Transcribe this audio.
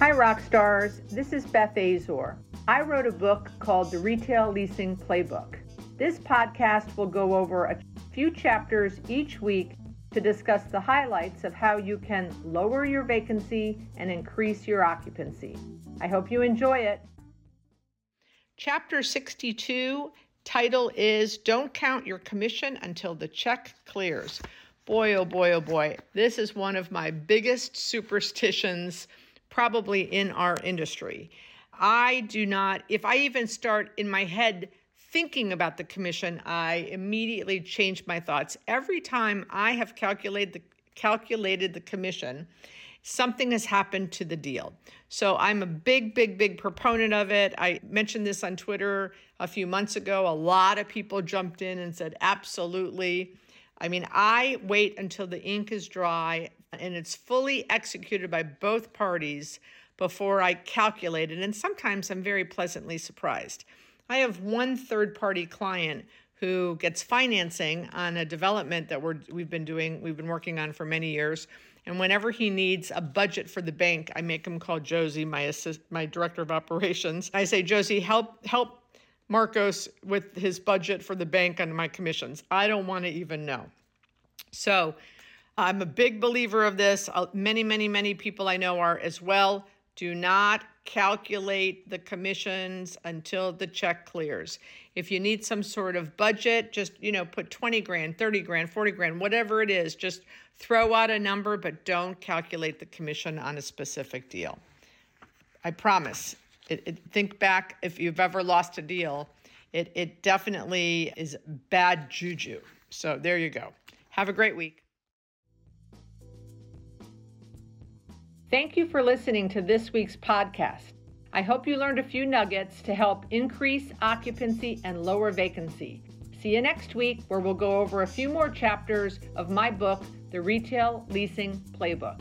Hi, rock stars. This is Beth Azor. I wrote a book called The Retail Leasing Playbook. This podcast will go over a few chapters each week to discuss the highlights of how you can lower your vacancy and increase your occupancy. I hope you enjoy it. Chapter 62 title is Don't Count Your Commission Until the Check Clears. Boy, oh boy, oh boy. This is one of my biggest superstitions probably in our industry. I do not, if I even start in my head thinking about the commission, I immediately change my thoughts. Every time I have calculated the, calculated the commission, something has happened to the deal. So I'm a big, big, big proponent of it. I mentioned this on Twitter a few months ago. A lot of people jumped in and said, absolutely. I mean, I wait until the ink is dry and it's fully executed by both parties before I calculate it. And sometimes I'm very pleasantly surprised. I have one third party client who gets financing on a development that we're, we've been doing, we've been working on for many years. And whenever he needs a budget for the bank, I make him call Josie, my assist, my director of operations. I say, Josie, help help Marcos with his budget for the bank and my commissions. I don't want to even know. So I'm a big believer of this. Uh, many, many, many people I know are as well. Do not calculate the commissions until the check clears. If you need some sort of budget, just, you know, put 20 grand, 30 grand, 40 grand, whatever it is, just throw out a number, but don't calculate the commission on a specific deal. I promise. It, it, think back if you've ever lost a deal, it, it definitely is bad juju. So there you go. Have a great week. Thank you for listening to this week's podcast. I hope you learned a few nuggets to help increase occupancy and lower vacancy. See you next week, where we'll go over a few more chapters of my book, The Retail Leasing Playbook.